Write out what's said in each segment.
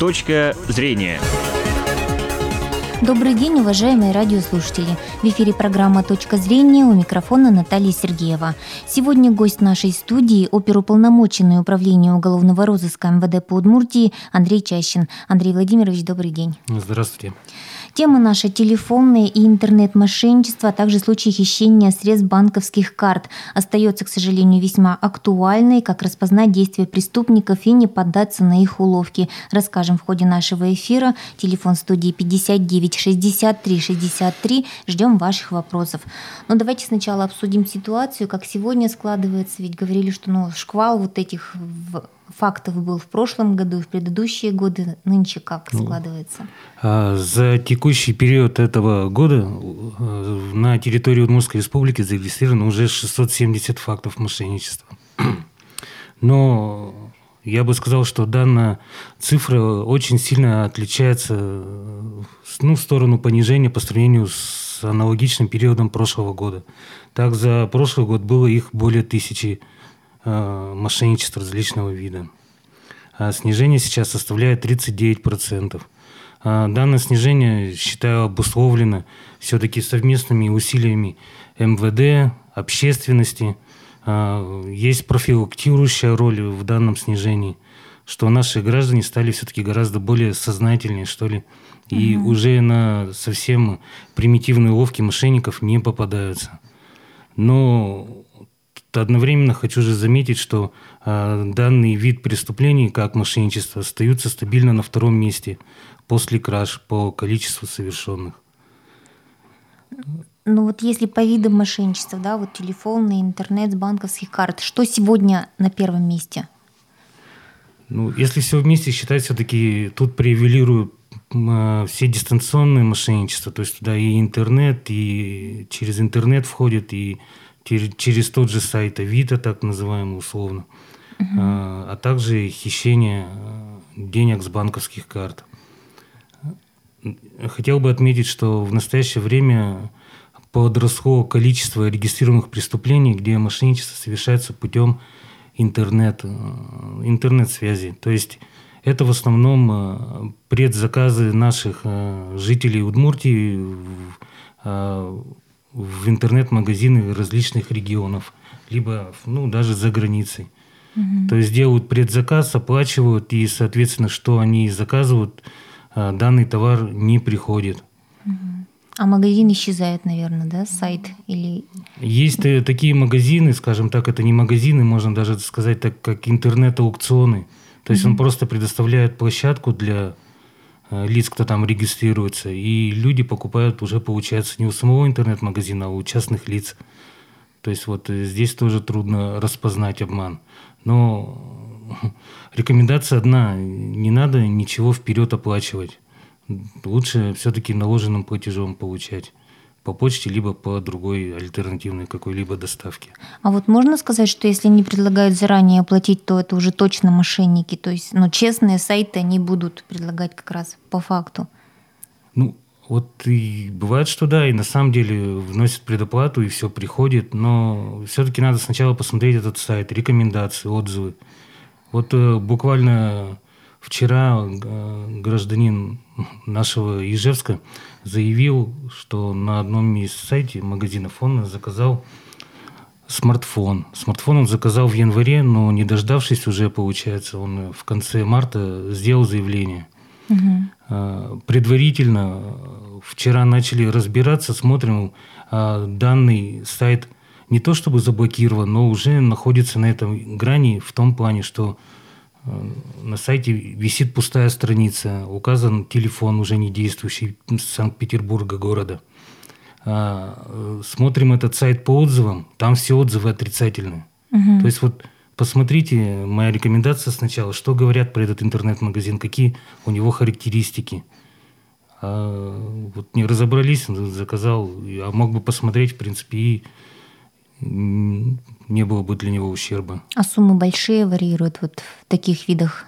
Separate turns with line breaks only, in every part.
Точка зрения.
Добрый день, уважаемые радиослушатели. В эфире программа «Точка зрения» у микрофона Наталья Сергеева. Сегодня гость нашей студии – оперуполномоченный управления уголовного розыска МВД по Удмуртии Андрей Чащин. Андрей Владимирович, добрый день.
Здравствуйте.
Темы наши – телефонные и интернет-мошенничество, а также случаи хищения средств банковских карт. Остается, к сожалению, весьма актуальной, как распознать действия преступников и не поддаться на их уловки. Расскажем в ходе нашего эфира. Телефон студии 59 63 63. Ждем ваших вопросов. Но давайте сначала обсудим ситуацию, как сегодня складывается. Ведь говорили, что ну, шквал вот этих фактов был в прошлом году и в предыдущие годы, нынче как ну, складывается?
А, за текущий период этого года э, на территории Удмуртской республики зарегистрировано уже 670 фактов мошенничества. Но я бы сказал, что данная цифра очень сильно отличается ну, в сторону понижения по сравнению с аналогичным периодом прошлого года. Так, за прошлый год было их более тысячи Э, мошенничеств различного вида. А снижение сейчас составляет 39%. А данное снижение, считаю, обусловлено все-таки совместными усилиями МВД, общественности. А, есть профилактирующая роль в данном снижении, что наши граждане стали все-таки гораздо более сознательнее, что ли, и угу. уже на совсем примитивные уловки мошенников не попадаются. Но Одновременно хочу же заметить, что э, данный вид преступлений, как мошенничество, остаются стабильно на втором месте после краж по количеству совершенных.
Ну вот если по видам мошенничества, да, вот телефонный, интернет, банковских карт, что сегодня на первом месте?
Ну, если все вместе считать, все-таки тут превелируют э, все дистанционные мошенничества, то есть туда и интернет, и через интернет входит, и через тот же сайт Авито, так называемый условно, угу. а, а также хищение а, денег с банковских карт. Хотел бы отметить, что в настоящее время подросло количество регистрируемых преступлений, где мошенничество совершается путем интернет, а, интернет-связи. То есть это в основном предзаказы наших жителей Удмуртии в интернет-магазины различных регионов, либо ну, даже за границей. Угу. То есть делают предзаказ, оплачивают, и, соответственно, что они заказывают, а, данный товар не приходит.
Угу. А магазин исчезает, наверное, да, сайт или...
Есть э, такие магазины, скажем так, это не магазины, можно даже сказать так, как интернет-аукционы. То есть угу. он просто предоставляет площадку для лиц, кто там регистрируется, и люди покупают уже, получается, не у самого интернет-магазина, а у частных лиц. То есть вот э, здесь тоже трудно распознать обман. Но рекомендация одна, не надо ничего вперед оплачивать. Лучше все-таки наложенным платежом получать по почте, либо по другой альтернативной какой-либо доставке.
А вот можно сказать, что если не предлагают заранее оплатить, то это уже точно мошенники? То есть ну, честные сайты они будут предлагать как раз по факту?
Ну, вот и бывает, что да, и на самом деле вносят предоплату, и все приходит, но все-таки надо сначала посмотреть этот сайт, рекомендации, отзывы. Вот э, буквально вчера э, гражданин нашего Ижевска заявил, что на одном из сайтов магазинов он заказал смартфон. Смартфон он заказал в январе, но не дождавшись уже, получается, он в конце марта сделал заявление. Угу. Предварительно вчера начали разбираться, смотрим, а, данный сайт не то чтобы заблокирован, но уже находится на этом грани в том плане, что на сайте висит пустая страница, указан телефон уже не действующий Санкт-Петербурга города. А, смотрим этот сайт по отзывам, там все отзывы отрицательные. Угу. То есть вот посмотрите, моя рекомендация сначала, что говорят про этот интернет-магазин, какие у него характеристики. А, вот не разобрались, заказал, а мог бы посмотреть, в принципе, и не было бы для него ущерба.
А суммы большие варьируют вот в таких видах?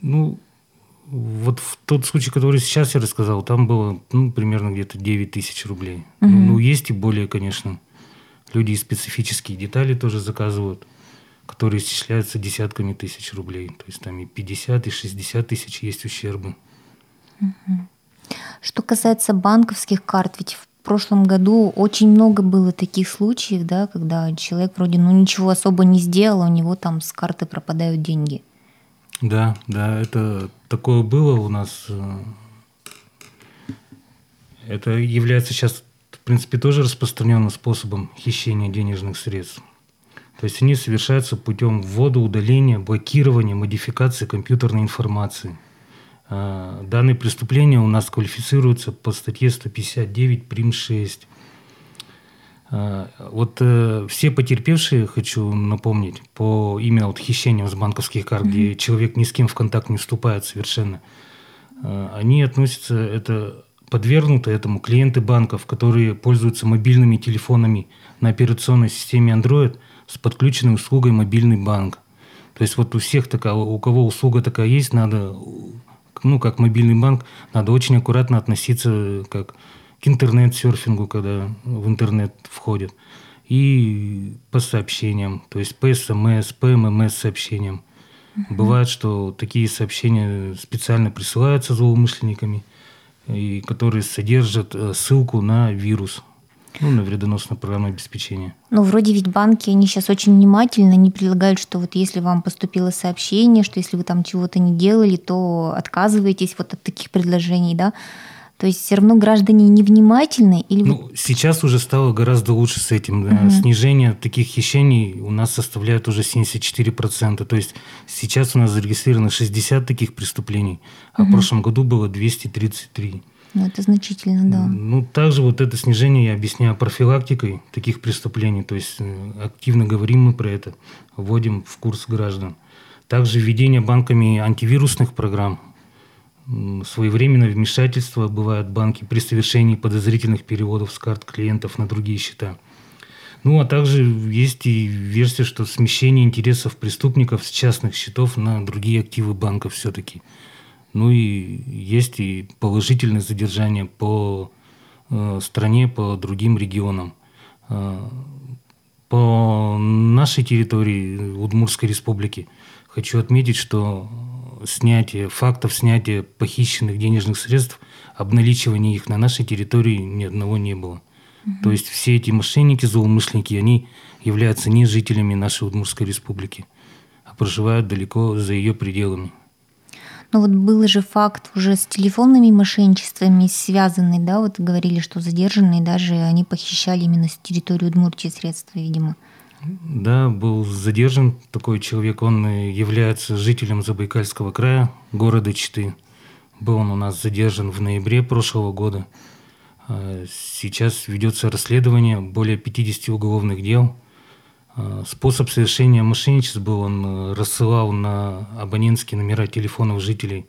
Ну, вот в тот случай, который сейчас я рассказал, там было ну, примерно где-то 9 тысяч рублей. Угу. Ну, есть и более, конечно. Люди специфические детали тоже заказывают, которые исчисляются десятками тысяч рублей. То есть там и 50, и 60 тысяч есть ущербы.
Что касается банковских карт, ведь в прошлом году очень много было таких случаев, да, когда человек вроде ну ничего особо не сделал, а у него там с карты пропадают деньги.
Да, да, это такое было у нас. Э, это является сейчас, в принципе, тоже распространенным способом хищения денежных средств. То есть они совершаются путем ввода, удаления, блокирования, модификации компьютерной информации. А, данные преступления у нас квалифицируются по статье 159 прим. 6. А, вот э, все потерпевшие, хочу напомнить, по именно вот хищениям с банковских карт, mm-hmm. где человек ни с кем в контакт не вступает совершенно, а, они относятся, это подвергнуты этому клиенты банков, которые пользуются мобильными телефонами на операционной системе Android – с подключенной услугой мобильный банк. То есть вот у всех такая, у кого услуга такая есть, надо, ну, как мобильный банк, надо очень аккуратно относиться как к интернет-серфингу, когда в интернет входят, и по сообщениям, то есть по СМС, по ММС сообщениям. Угу. Бывает, что такие сообщения специально присылаются злоумышленниками, и которые содержат э, ссылку на вирус – ну, на вредоносное программное обеспечение.
Ну, вроде ведь банки, они сейчас очень внимательно, не предлагают, что вот если вам поступило сообщение, что если вы там чего-то не делали, то отказываетесь вот от таких предложений, да? То есть все равно граждане невнимательны или
ну, сейчас уже стало гораздо лучше с этим. Угу. Снижение таких хищений у нас составляет уже 74%. То есть сейчас у нас зарегистрировано 60 таких преступлений, а угу. в прошлом году было 233.
Ну, это значительно, да.
Ну, также вот это снижение я объясняю профилактикой таких преступлений. То есть э, активно говорим мы про это, вводим в курс граждан. Также введение банками антивирусных программ, своевременное вмешательство бывают банки при совершении подозрительных переводов с карт клиентов на другие счета. Ну, а также есть и версия, что смещение интересов преступников с частных счетов на другие активы банков все-таки – ну и есть и положительные задержания по э, стране, по другим регионам. Э, по нашей территории Удмурской республики хочу отметить, что снятие фактов снятия похищенных денежных средств, обналичивания их на нашей территории ни одного не было. Угу. То есть все эти мошенники, злоумышленники, они являются не жителями нашей Удмурской республики, а проживают далеко за ее пределами.
Но вот был же факт уже с телефонными мошенничествами связанный, да, вот говорили, что задержанные даже они похищали именно с территории Удмуртии средства, видимо.
Да, был задержан такой человек, он является жителем Забайкальского края, города Читы. Был он у нас задержан в ноябре прошлого года. А сейчас ведется расследование более 50 уголовных дел – Э, способ совершения мошенничеств был, он э, рассылал на абонентские номера телефонов жителей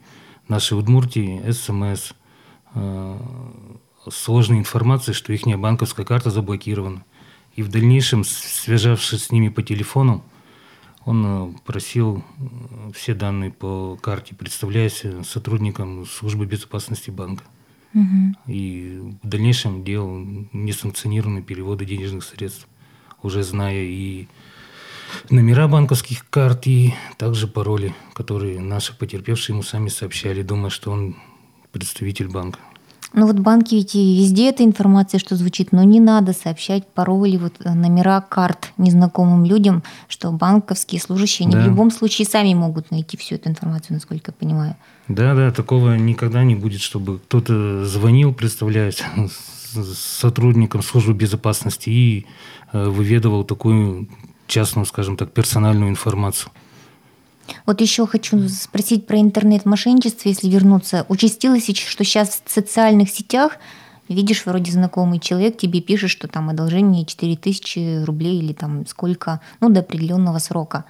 нашей Удмуртии СМС э, сложной информацией, что их банковская карта заблокирована. И в дальнейшем, связавшись с ними по телефону, он просил все данные по карте, представляясь сотрудником службы безопасности банка. Угу. И в дальнейшем делал несанкционированные переводы денежных средств уже зная и номера банковских карт, и также пароли, которые наши потерпевшие ему сами сообщали, думая, что он представитель банка.
Ну вот банки ведь везде эта информация, что звучит, но не надо сообщать пароли, вот э, номера карт незнакомым людям, что банковские служащие, они да. в любом случае сами могут найти всю эту информацию, насколько я понимаю.
Да, да, такого никогда не будет, чтобы кто-то звонил, представляясь сотрудникам службы безопасности и Э, выведывал такую частную, скажем так, персональную информацию.
Вот еще хочу спросить про интернет-мошенничество, если вернуться. Участилось, что сейчас в социальных сетях видишь, вроде знакомый человек тебе пишет, что там одолжение 4000 рублей или там сколько, ну, до определенного срока.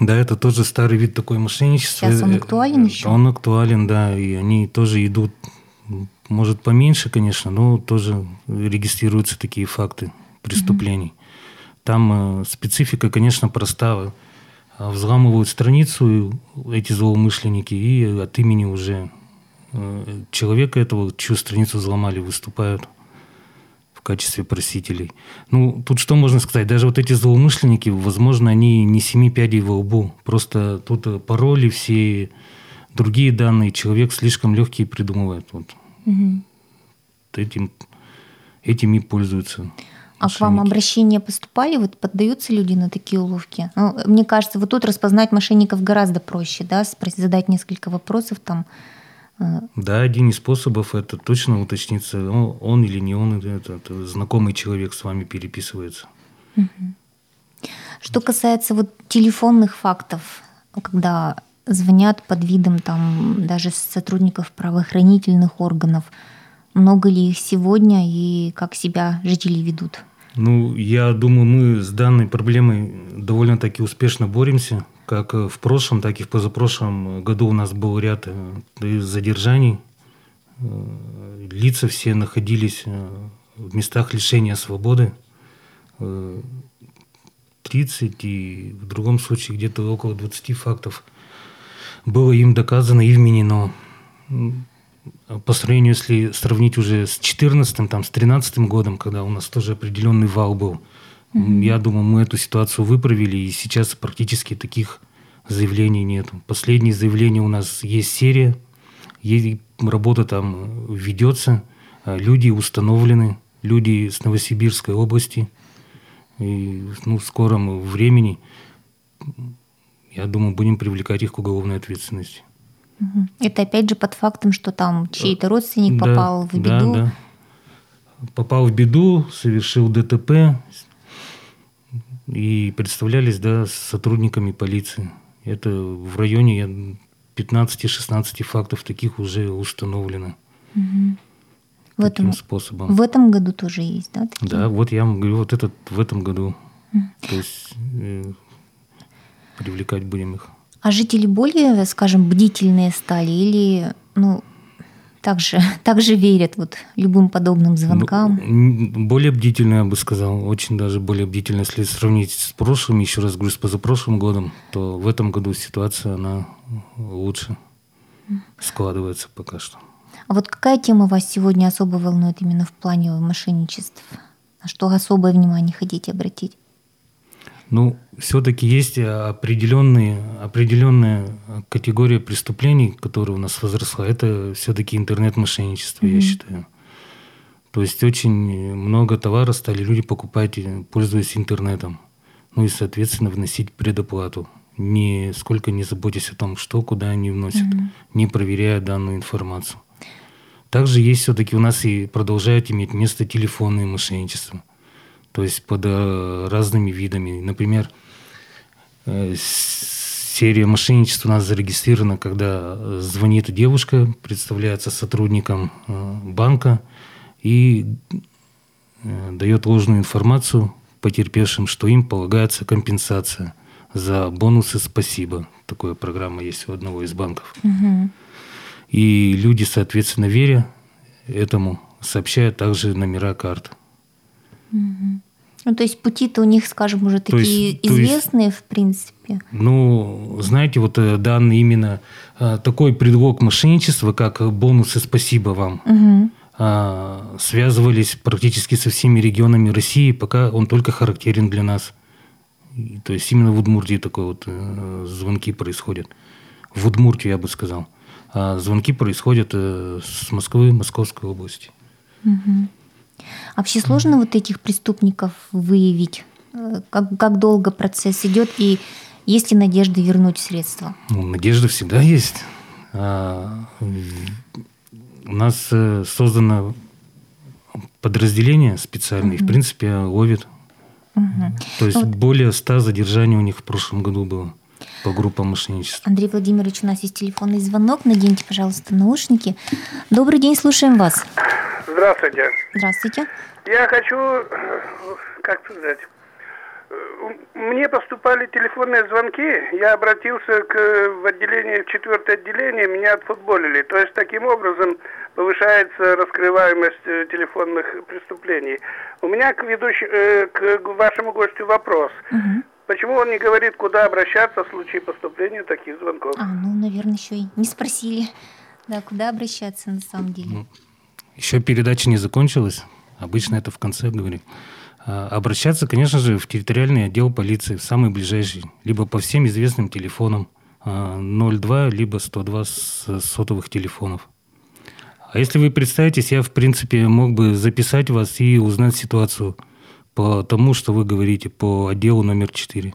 Да, это тоже старый вид такой мошенничества.
Сейчас он актуален еще?
Он актуален, да, и они тоже идут, может, поменьше, конечно, но тоже регистрируются такие факты преступлений. Там э, специфика, конечно, проста. Взламывают страницу эти злоумышленники и от имени уже э, человека этого, чью страницу взломали, выступают в качестве просителей. Ну, тут что можно сказать? Даже вот эти злоумышленники, возможно, они не семи пядей во лбу. Просто тут пароли, все другие данные человек слишком легкие придумывает. Вот. Угу. Этим, этим и пользуются.
А к вам обращения поступали? Вот поддаются люди на такие уловки? Ну, мне кажется, вот тут распознать мошенников гораздо проще, да, спросить, задать несколько вопросов там.
Э. Да, один из способов это точно уточниться, он или не он, это, это знакомый человек с вами переписывается.
Что касается вот телефонных фактов, когда звонят под видом там даже сотрудников правоохранительных органов, много ли их сегодня и как себя жители ведут?
Ну, я думаю, мы с данной проблемой довольно-таки успешно боремся. Как в прошлом, так и в позапрошлом году у нас был ряд э, задержаний. Э, лица все находились э, в местах лишения свободы. 30 и в другом случае где-то около 20 фактов было им доказано и вменено по сравнению, если сравнить уже с 14 там, с 13 годом, когда у нас тоже определенный вал был, mm-hmm. я думаю, мы эту ситуацию выправили, и сейчас практически таких заявлений нет. Последнее заявление у нас есть серия, есть, работа там ведется, а люди установлены, люди с Новосибирской области, и ну, в скором времени, я думаю, будем привлекать их к уголовной ответственности.
Это опять же под фактом, что там чей-то родственник да, попал в беду. Да, да.
Попал в беду, совершил ДТП и представлялись да, сотрудниками полиции. Это в районе 15-16 фактов таких уже установлено. Угу.
В этом, способом. В этом году тоже есть, да?
Такие? Да, вот я вам говорю, вот этот в этом году. Угу. То есть э, привлекать будем их.
А жители более, скажем, бдительные стали или, ну, также, также верят вот любым подобным звонкам?
Ну, более бдительные, я бы сказал, очень даже более бдительные. Если сравнить с прошлым, еще раз говорю, с позапрошлым годом, то в этом году ситуация, она лучше складывается пока что.
А вот какая тема вас сегодня особо волнует именно в плане мошенничеств? На что особое внимание хотите обратить?
Ну, все-таки есть определенные, определенная категория преступлений, которая у нас возросла. Это все-таки интернет-мошенничество, mm-hmm. я считаю. То есть очень много товара стали люди покупать, пользуясь интернетом. Ну и, соответственно, вносить предоплату. Не, сколько не заботясь о том, что, куда они вносят, mm-hmm. не проверяя данную информацию. Также есть все-таки у нас и продолжают иметь место телефонные мошенничества то есть под э, разными видами. Например, э, серия мошенничества у нас зарегистрирована, когда э, звонит девушка, представляется сотрудником банка и дает ложную информацию потерпевшим, что им полагается компенсация за бонусы «Спасибо». Такая программа есть у одного из банков. Угу. И люди, соответственно, веря этому, сообщают также номера карт.
Угу. Ну, то есть пути-то у них, скажем, уже то такие есть, известные, есть, в принципе.
Ну, знаете, вот э, данный именно э, такой предлог мошенничества, как бонусы «Спасибо вам», угу. связывались практически со всеми регионами России, пока он только характерен для нас. То есть именно в Удмуртии такой вот э, звонки происходят. В Удмуртии, я бы сказал. А звонки происходят с Москвы, Московской области.
Угу. Вообще сложно вот этих преступников выявить? Э, как, как долго процесс идет и есть ли надежда вернуть средства?
Ну, надежда всегда есть. А, у нас э, создано подразделение специальное, угу. в принципе, ловит. Угу. То есть вот. более ста задержаний у них в прошлом году было по группам мошенничества.
Андрей Владимирович, у нас есть телефонный звонок. Наденьте, пожалуйста, наушники. Добрый день, слушаем вас.
Здравствуйте.
Здравствуйте.
Я хочу, как сказать, мне поступали телефонные звонки, я обратился к, в отделение, в четвертое отделение, меня отфутболили. То есть таким образом повышается раскрываемость э, телефонных преступлений. У меня к, ведущ... Э, к вашему гостю вопрос. Угу. Почему он не говорит, куда обращаться в случае поступления таких звонков?
А, ну, наверное, еще и не спросили. Да, куда обращаться на самом деле? Ну,
еще передача не закончилась. Обычно это в конце говорим. А, обращаться, конечно же, в территориальный отдел полиции, в самый ближайший, либо по всем известным телефонам 02, а, либо 102 с сотовых телефонов. А если вы представитесь, я, в принципе, мог бы записать вас и узнать ситуацию по тому, что вы говорите, по отделу номер 4.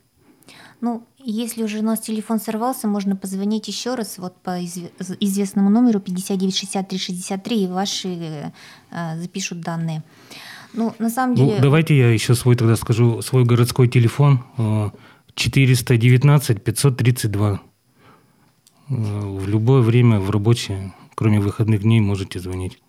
Ну, если уже у нас телефон сорвался, можно позвонить еще раз вот по известному номеру 596363 и ваши э, запишут данные. Ну, на самом ну, деле...
Ну, давайте я еще свой тогда скажу, свой городской телефон 419 532. Э, в любое время в рабочее, кроме выходных дней, можете звонить.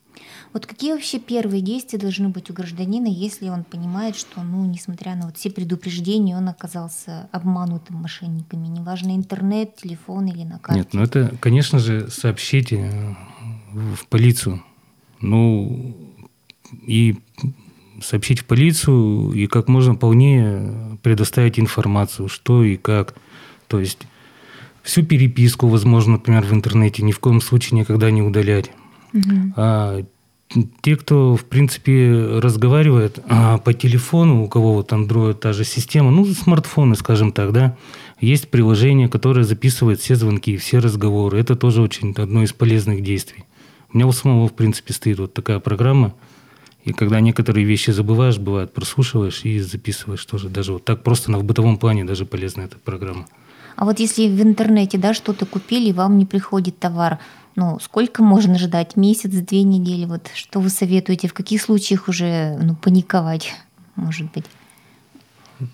Вот какие вообще первые действия должны быть у гражданина, если он понимает, что, ну, несмотря на вот все предупреждения, он оказался обманутым мошенниками, неважно интернет, телефон или на карте?
Нет, ну это, конечно же, сообщите в полицию. Ну, и сообщить в полицию и как можно полнее предоставить информацию, что и как. То есть всю переписку, возможно, например, в интернете ни в коем случае никогда не удалять. Угу. А те, кто, в принципе, разговаривает а, по телефону, у кого вот Android, та же система, ну, смартфоны, скажем так, да, есть приложение, которое записывает все звонки, все разговоры. Это тоже очень одно из полезных действий. У меня у самого, в принципе, стоит вот такая программа. И когда некоторые вещи забываешь, бывает, прослушиваешь и записываешь тоже. Даже вот так просто на в бытовом плане даже полезна эта программа.
А вот если в интернете, да, что-то купили, вам не приходит товар, ну, сколько можно ждать? Месяц, две недели? Вот что вы советуете? В каких случаях уже ну, паниковать, может быть?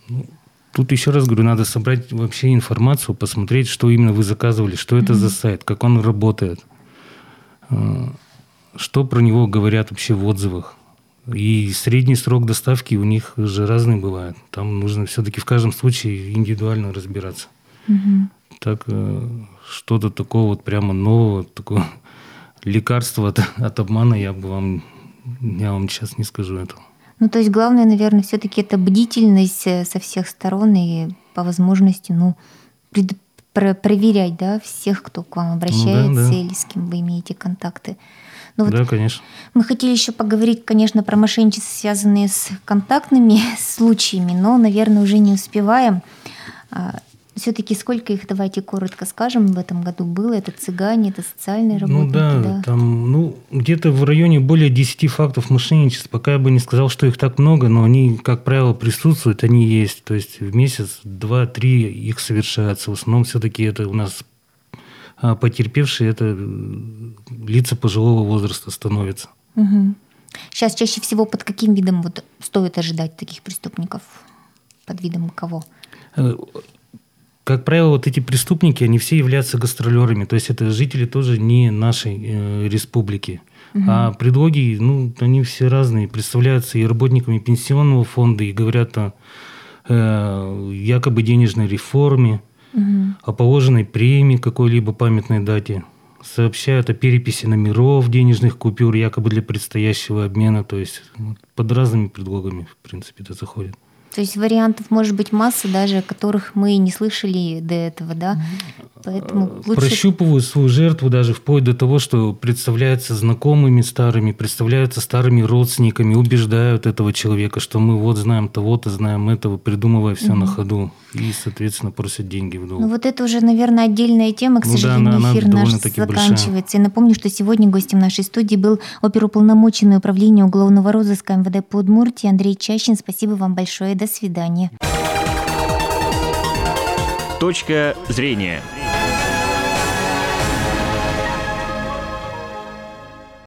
Ну, тут еще раз говорю, надо собрать вообще информацию, посмотреть, что именно вы заказывали, что это mm-hmm. за сайт, как он работает, э, что про него говорят вообще в отзывах. И средний срок доставки у них же разный бывает. Там нужно все-таки в каждом случае индивидуально разбираться. Угу. Так э, что-то такого вот прямо нового, такого лекарства от, от обмана я бы вам, я вам сейчас не скажу этого.
Ну, то есть главное, наверное, все-таки это бдительность э, со всех сторон и по возможности, ну, пред, про, проверять, да, всех, кто к вам обращается ну, да, да. или с кем вы имеете контакты.
Ну, вот да, конечно.
Мы хотели еще поговорить, конечно, про мошенничество, связанные с контактными случаями, но, наверное, уже не успеваем. Все-таки сколько их, давайте коротко скажем, в этом году было? Это цыгане, это социальные ну работники?
Ну да, да. там ну, где-то в районе более 10 фактов мошенничества. Пока я бы не сказал, что их так много, но они, как правило, присутствуют, они есть. То есть в месяц два-три их совершаются. В основном все-таки это у нас а потерпевшие, это лица пожилого возраста становятся.
Угу. Сейчас чаще всего под каким видом вот стоит ожидать таких преступников? Под видом кого?
Как правило, вот эти преступники, они все являются гастролерами, то есть это жители тоже не нашей э, республики. Угу. А предлоги, ну, они все разные, представляются и работниками пенсионного фонда, и говорят о э, якобы денежной реформе, угу. о положенной премии какой-либо памятной дате, сообщают о переписи номеров денежных купюр якобы для предстоящего обмена, то есть под разными предлогами, в принципе, это заходит.
То есть вариантов может быть масса, даже которых мы не слышали до этого, да?
Поэтому э, лучше... Прощупывают свою жертву даже вплоть до того, что представляются знакомыми старыми, представляются старыми родственниками, убеждают этого человека, что мы вот знаем того-то, знаем этого, придумывая все угу. на ходу. И, соответственно, просят деньги в долг.
Ну вот это уже, наверное, отдельная тема. К ну, сожалению, да, она, эфир наш заканчивается. Большая. И напомню, что сегодня гостем нашей студии был оперуполномоченный управления уголовного розыска МВД по Удмуртии Андрей Чащин. Спасибо вам большое. До свидания.
Точка зрения.